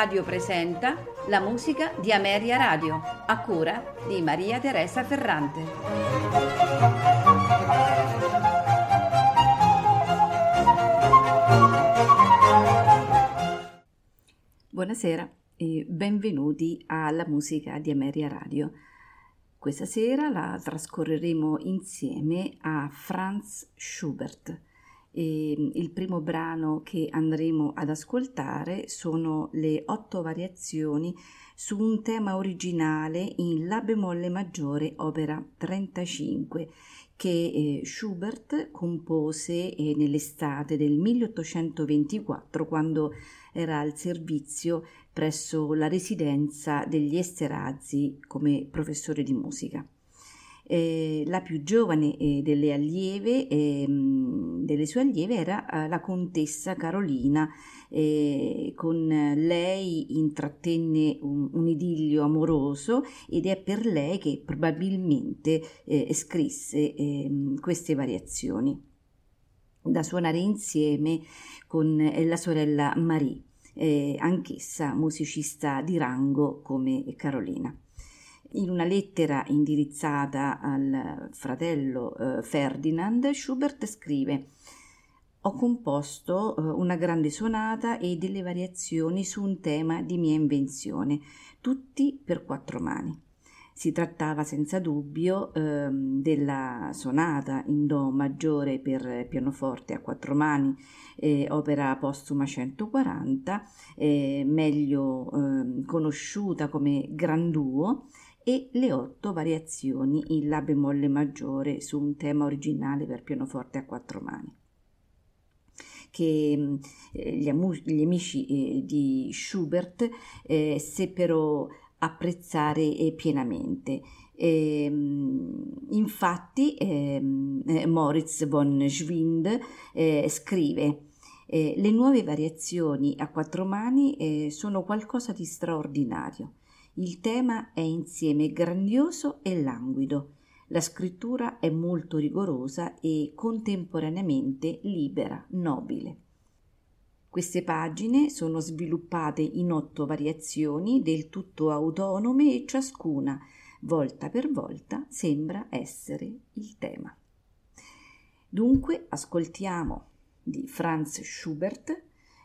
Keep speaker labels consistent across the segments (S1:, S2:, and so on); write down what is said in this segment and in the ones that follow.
S1: Radio presenta la musica di Ameria Radio, a cura di Maria Teresa Ferrante. Buonasera e benvenuti alla musica di Ameria Radio. Questa sera la trascorreremo insieme a Franz Schubert e ehm, il primo brano che andremo ad ascoltare sono le otto variazioni su un tema originale in La bemolle maggiore, opera 35, che eh, Schubert compose eh, nell'estate del 1824 quando era al servizio presso la residenza degli Esterhazy come professore di musica. Eh, la più giovane eh, delle allieve, eh, delle sue allieve era eh, la contessa Carolina, eh, con lei intrattenne un, un, idillio amoroso ed è per lei che probabilmente eh, scrisse ehm, queste variazioni da suonare insieme con la sorella Marie, anch'essa musicista di rango come Carolina. In una lettera indirizzata al fratello eh, Ferdinand, Schubert scrive ho composto eh, una grande sonata e delle variazioni su un tema di mia invenzione, tutti per quattro mani. Si trattava senza dubbio eh, della sonata in Do maggiore per pianoforte a quattro mani, eh, opera postuma 140, eh, meglio ehm, conosciuta come Granduo, e le otto variazioni in La bemolle maggiore su un tema originale per pianoforte a quattro mani che eh, gli, amici eh, di Schubert eh, seppero apprezzare eh, pienamente. Ehm, infatti ehm, eh, Moritz von Schwind eh, scrive le nuove variazioni a quattro mani sono qualcosa di straordinario il tema è insieme grandioso e languido. La scrittura è molto rigorosa e contemporaneamente libera, nobile. Queste pagine sono sviluppate in otto variazioni del tutto autonome e ciascuna, volta per volta, sembra essere il tema. Dunque ascoltiamo di Franz Schubert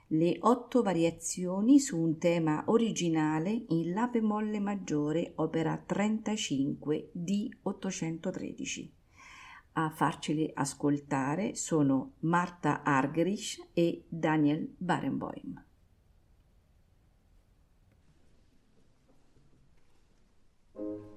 S1: le otto variazioni su un tema originale in La bemolle maggiore, opera 35 di 813. A farceli ascoltare sono Marta Argerich e Daniel Barenboim. thank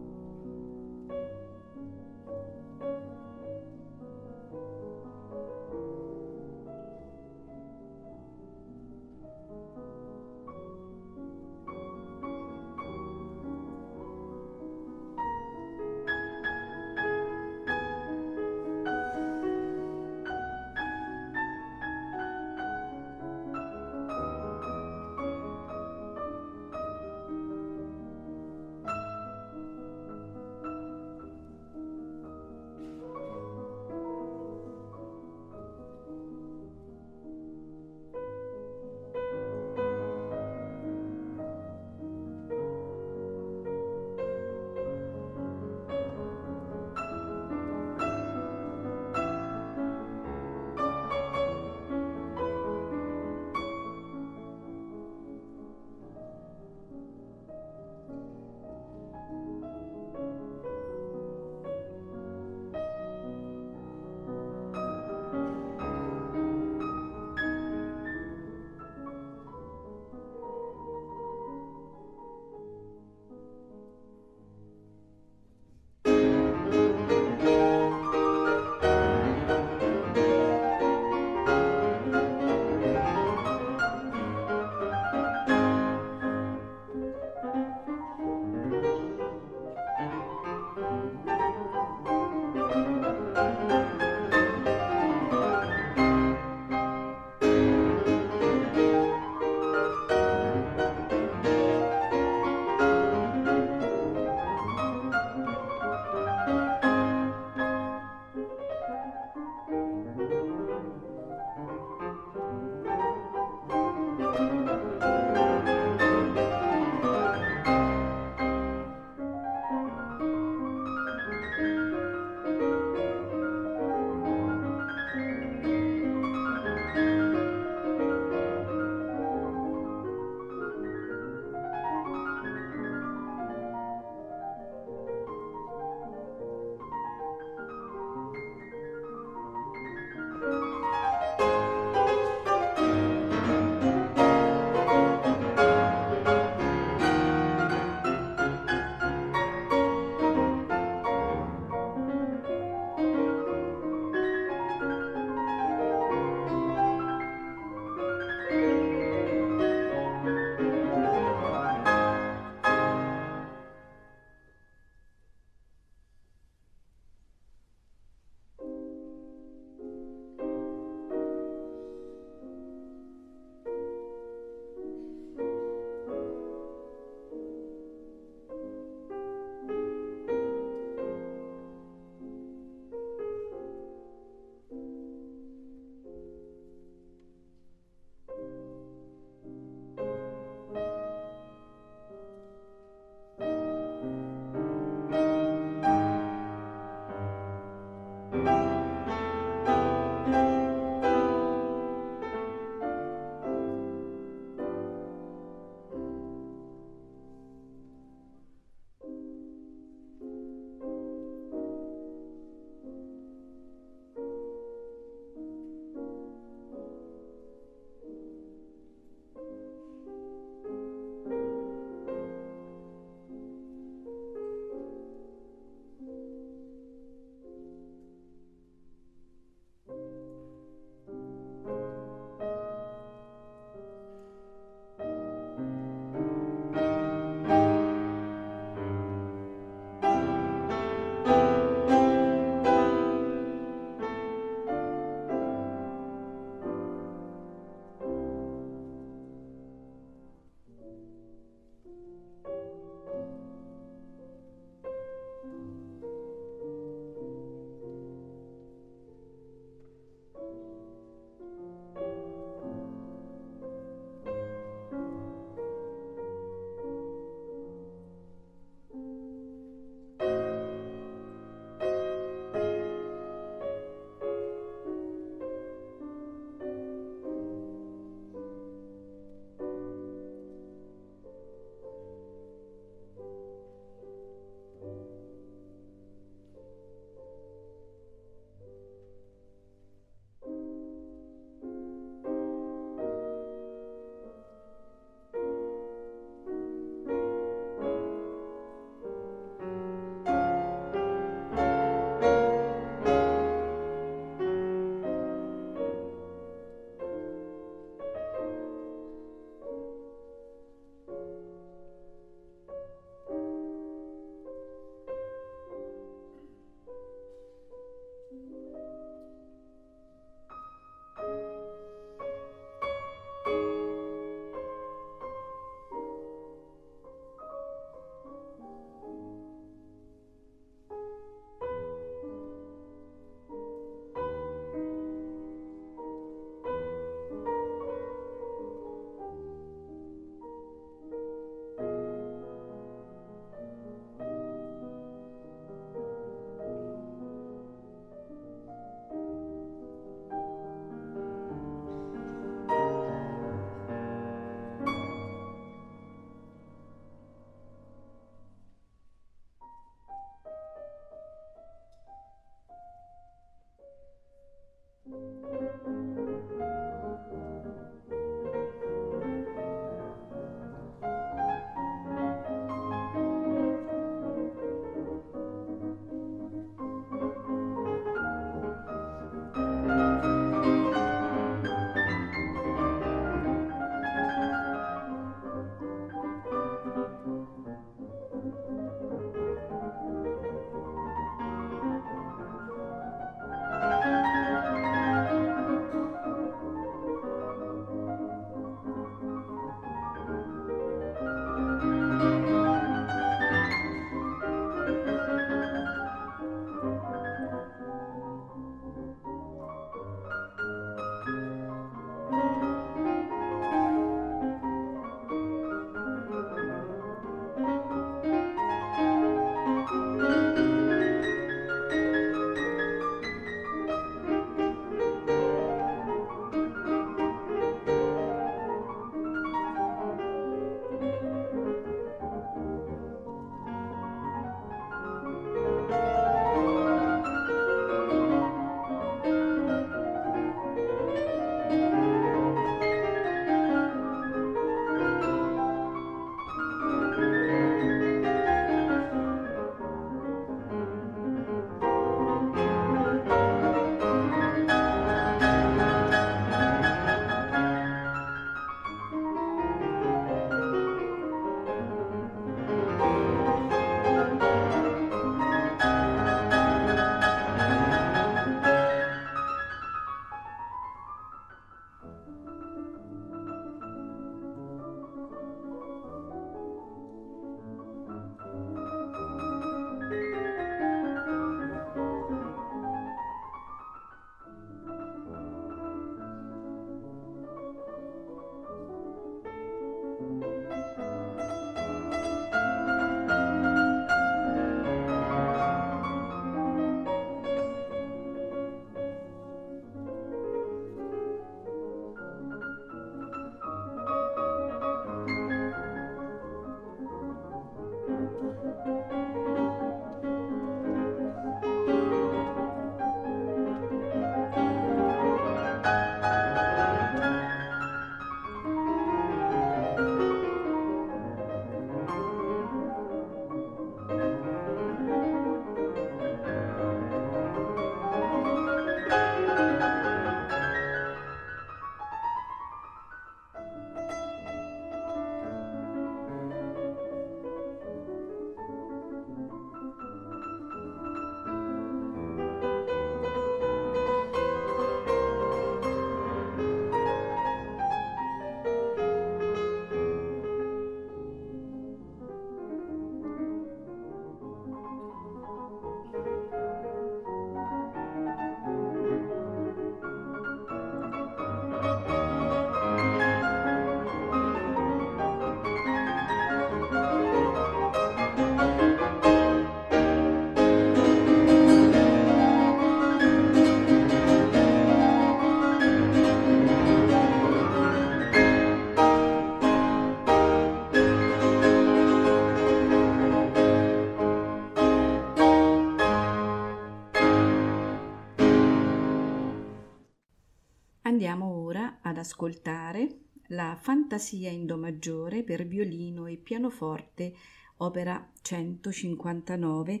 S1: ascoltare la Fantasia in Do maggiore per violino e pianoforte, opera 159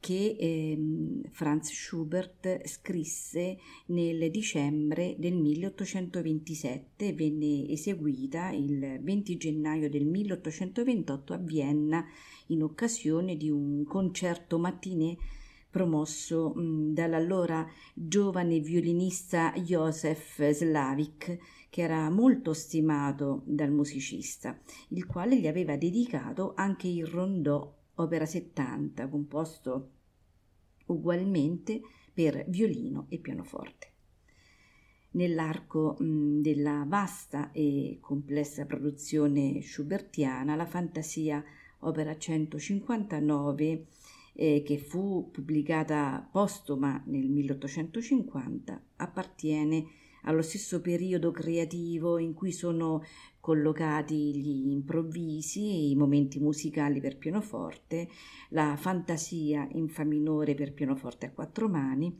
S1: che eh, Franz Schubert scrisse nel dicembre del 1827 e venne eseguita il 20 gennaio del 1828 a Vienna in occasione di un concerto mattinè promosso dall'allora giovane violinista Josef Slavik, che era molto stimato dal musicista, il quale gli aveva dedicato anche il rondò opera 70, composto ugualmente per violino e pianoforte. Nell'arco della vasta e complessa produzione schubertiana, la fantasia opera 159 eh, che fu pubblicata postuma nel 1850, appartiene allo stesso periodo creativo in cui sono collocati gli improvvisi i momenti musicali per pianoforte, la fantasia in fa minore per pianoforte a quattro mani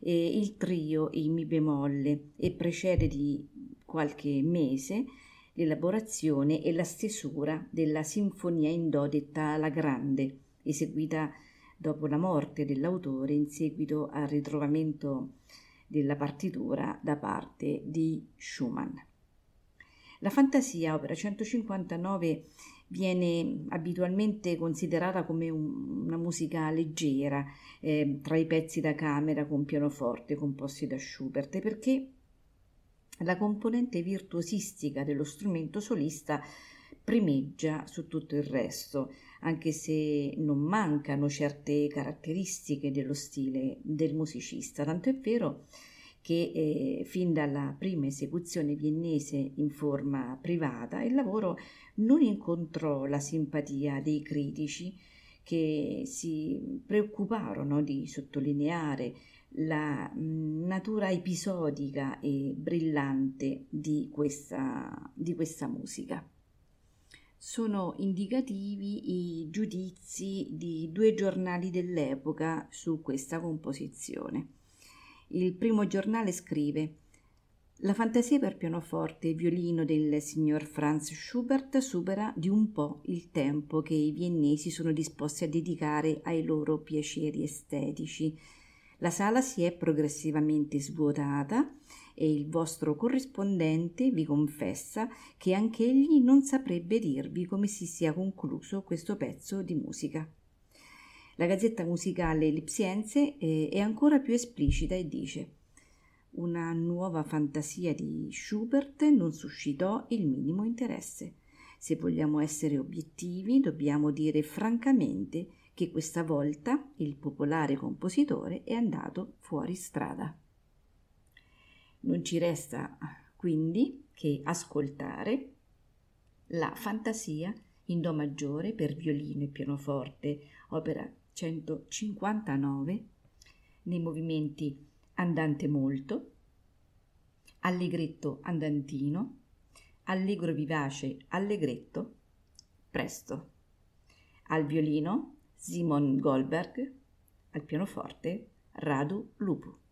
S1: e il trio in mi bemolle e precede di qualche mese l'elaborazione e la stesura della sinfonia in do detta La Grande, eseguita dopo la morte dell'autore in seguito al ritrovamento della partitura da parte di Schumann. La fantasia, opera 159, viene abitualmente considerata come un, una musica leggera eh, tra i pezzi da camera con pianoforte composti da Schubert perché la componente virtuosistica dello strumento solista primeggia su tutto il resto, anche se non mancano certe caratteristiche dello stile del musicista. Tanto è vero che eh, fin dalla prima esecuzione viennese in forma privata il lavoro non incontrò la simpatia dei critici che si preoccuparono di sottolineare la mh, natura episodica e brillante di questa, di questa musica sono indicativi i giudizi di due giornali dell'epoca su questa composizione. Il primo giornale scrive la fantasia per pianoforte e violino del signor Franz Schubert supera di un po' il tempo che i viennesi sono disposti a dedicare ai loro piaceri estetici. La sala si è progressivamente svuotata e il vostro corrispondente vi confessa che anch'egli non saprebbe dirvi come si sia concluso questo pezzo di musica. La gazzetta musicale Lipsiense eh, è ancora più esplicita e dice una nuova fantasia di Schubert non suscitò il minimo interesse. Se vogliamo essere obiettivi, dobbiamo dire francamente che questa volta il popolare compositore è andato fuori strada. Non ci resta quindi che ascoltare la fantasia in Do maggiore per violino e pianoforte, opera 159, nei movimenti andante molto, allegretto andantino, allegro vivace allegretto, presto. Al violino Simon Goldberg, al pianoforte Radu Lupu.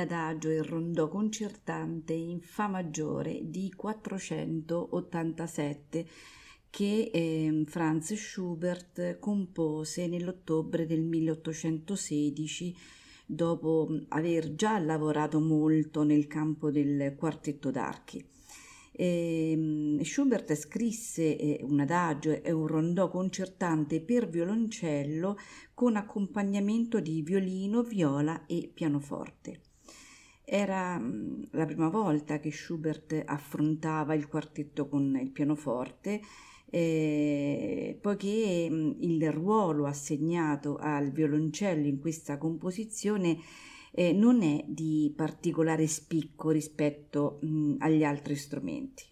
S1: L'adagio e il rondò concertante in Fa maggiore di 487 che eh, Franz Schubert compose nell'ottobre del 1816 dopo aver già lavorato molto nel campo del quartetto d'archi. E Schubert scrisse eh, un adagio e un rondò concertante per violoncello con accompagnamento di violino, viola e pianoforte. Era mm, la prima volta che Schubert affrontava il quartetto con il pianoforte, eh, poiché mm, il ruolo assegnato al violoncello in questa composizione eh, non è di particolare spicco rispetto mh, agli altri strumenti.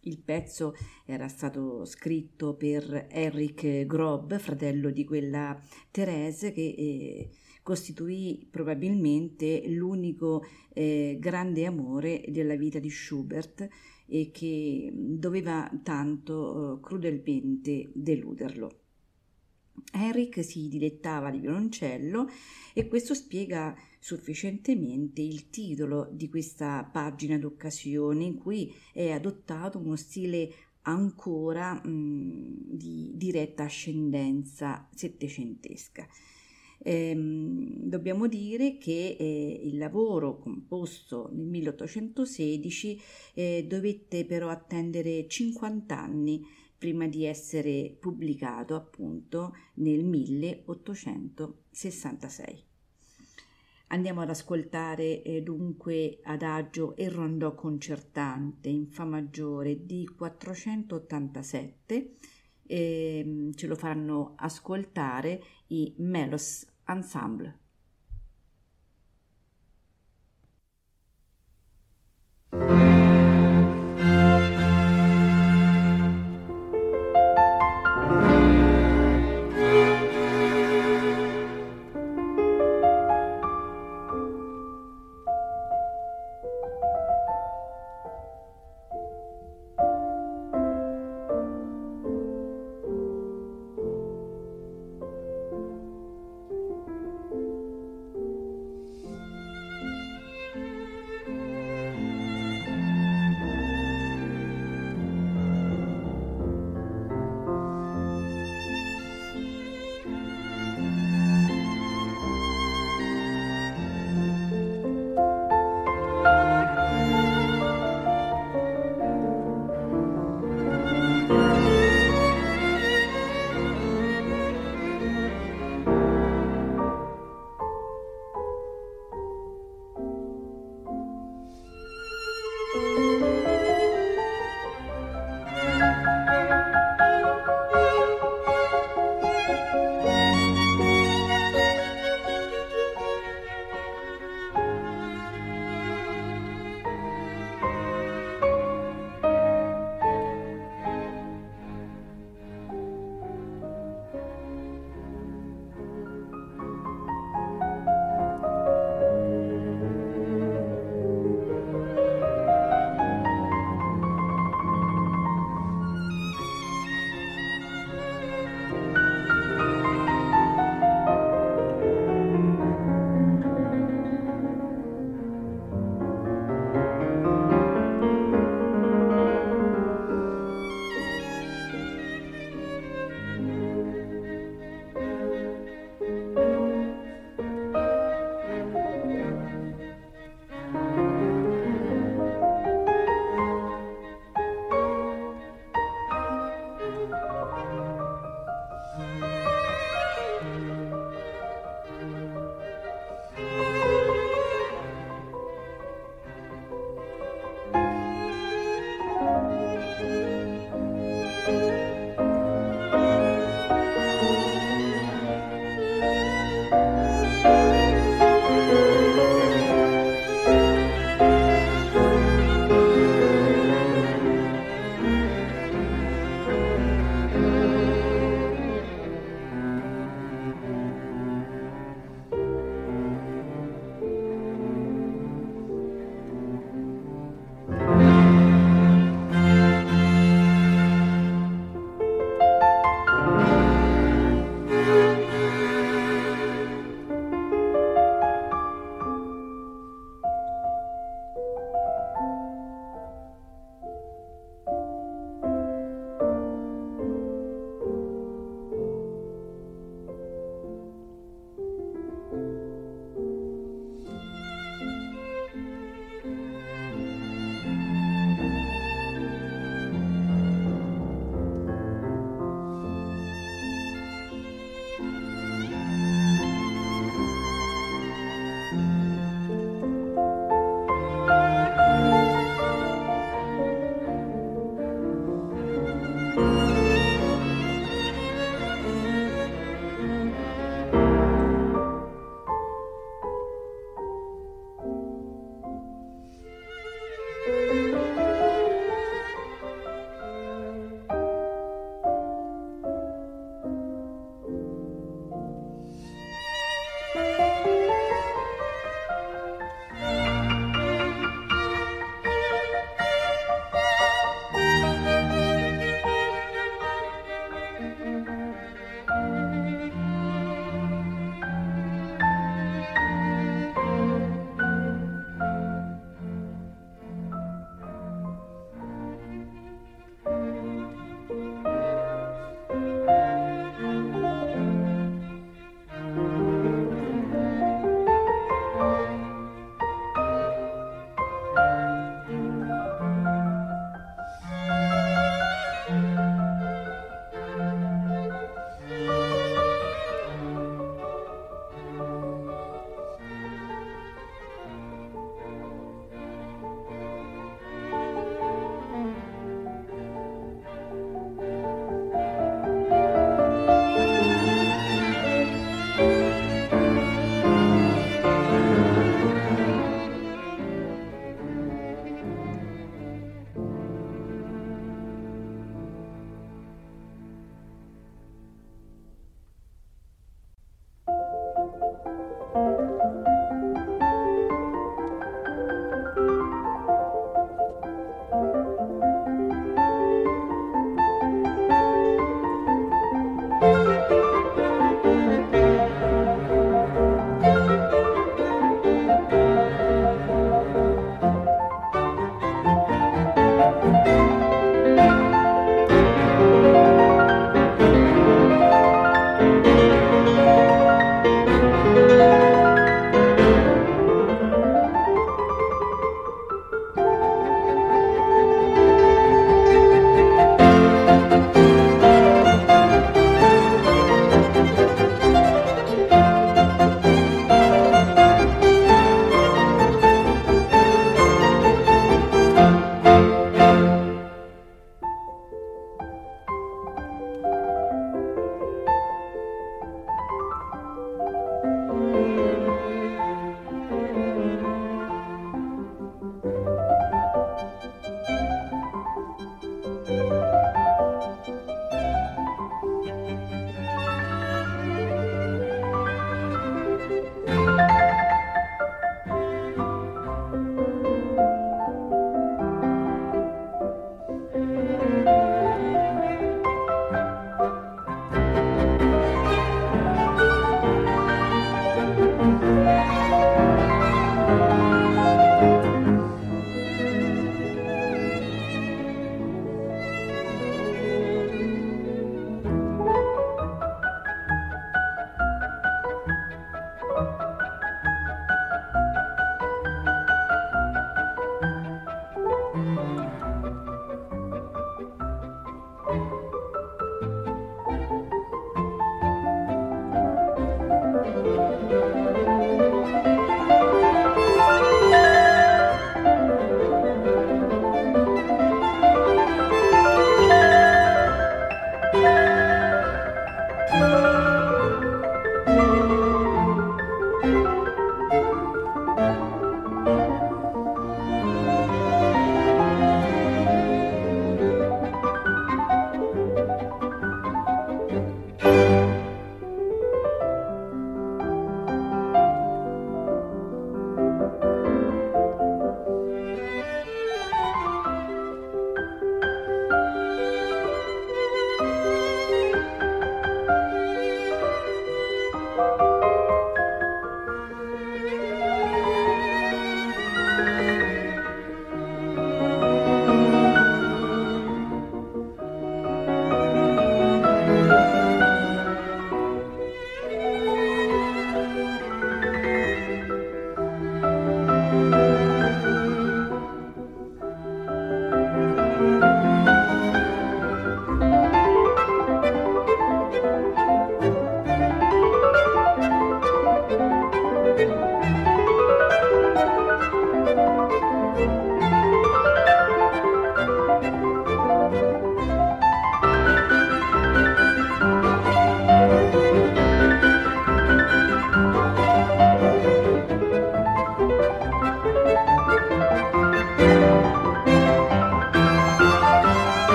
S1: Il pezzo era stato scritto per Eric Grob, fratello di quella Therese che eh, costituì probabilmente l'unico eh, grande amore della vita di Schubert e che doveva tanto eh, crudelmente deluderlo. Eric si dilettava di violoncello e questo spiega sufficientemente il titolo di questa pagina d'occasione in cui è adottato uno stile ancora mh, di diretta ascendenza settecentesca. Ehm, dobbiamo dire che eh, il lavoro composto nel 1816 eh, dovette però attendere 50 anni prima di essere pubblicato appunto nel 1866. Andiamo ad ascoltare eh, dunque adagio e rondò concertante in Fa maggiore di 487. Eh, ce lo faranno ascoltare i Melos Ensemble.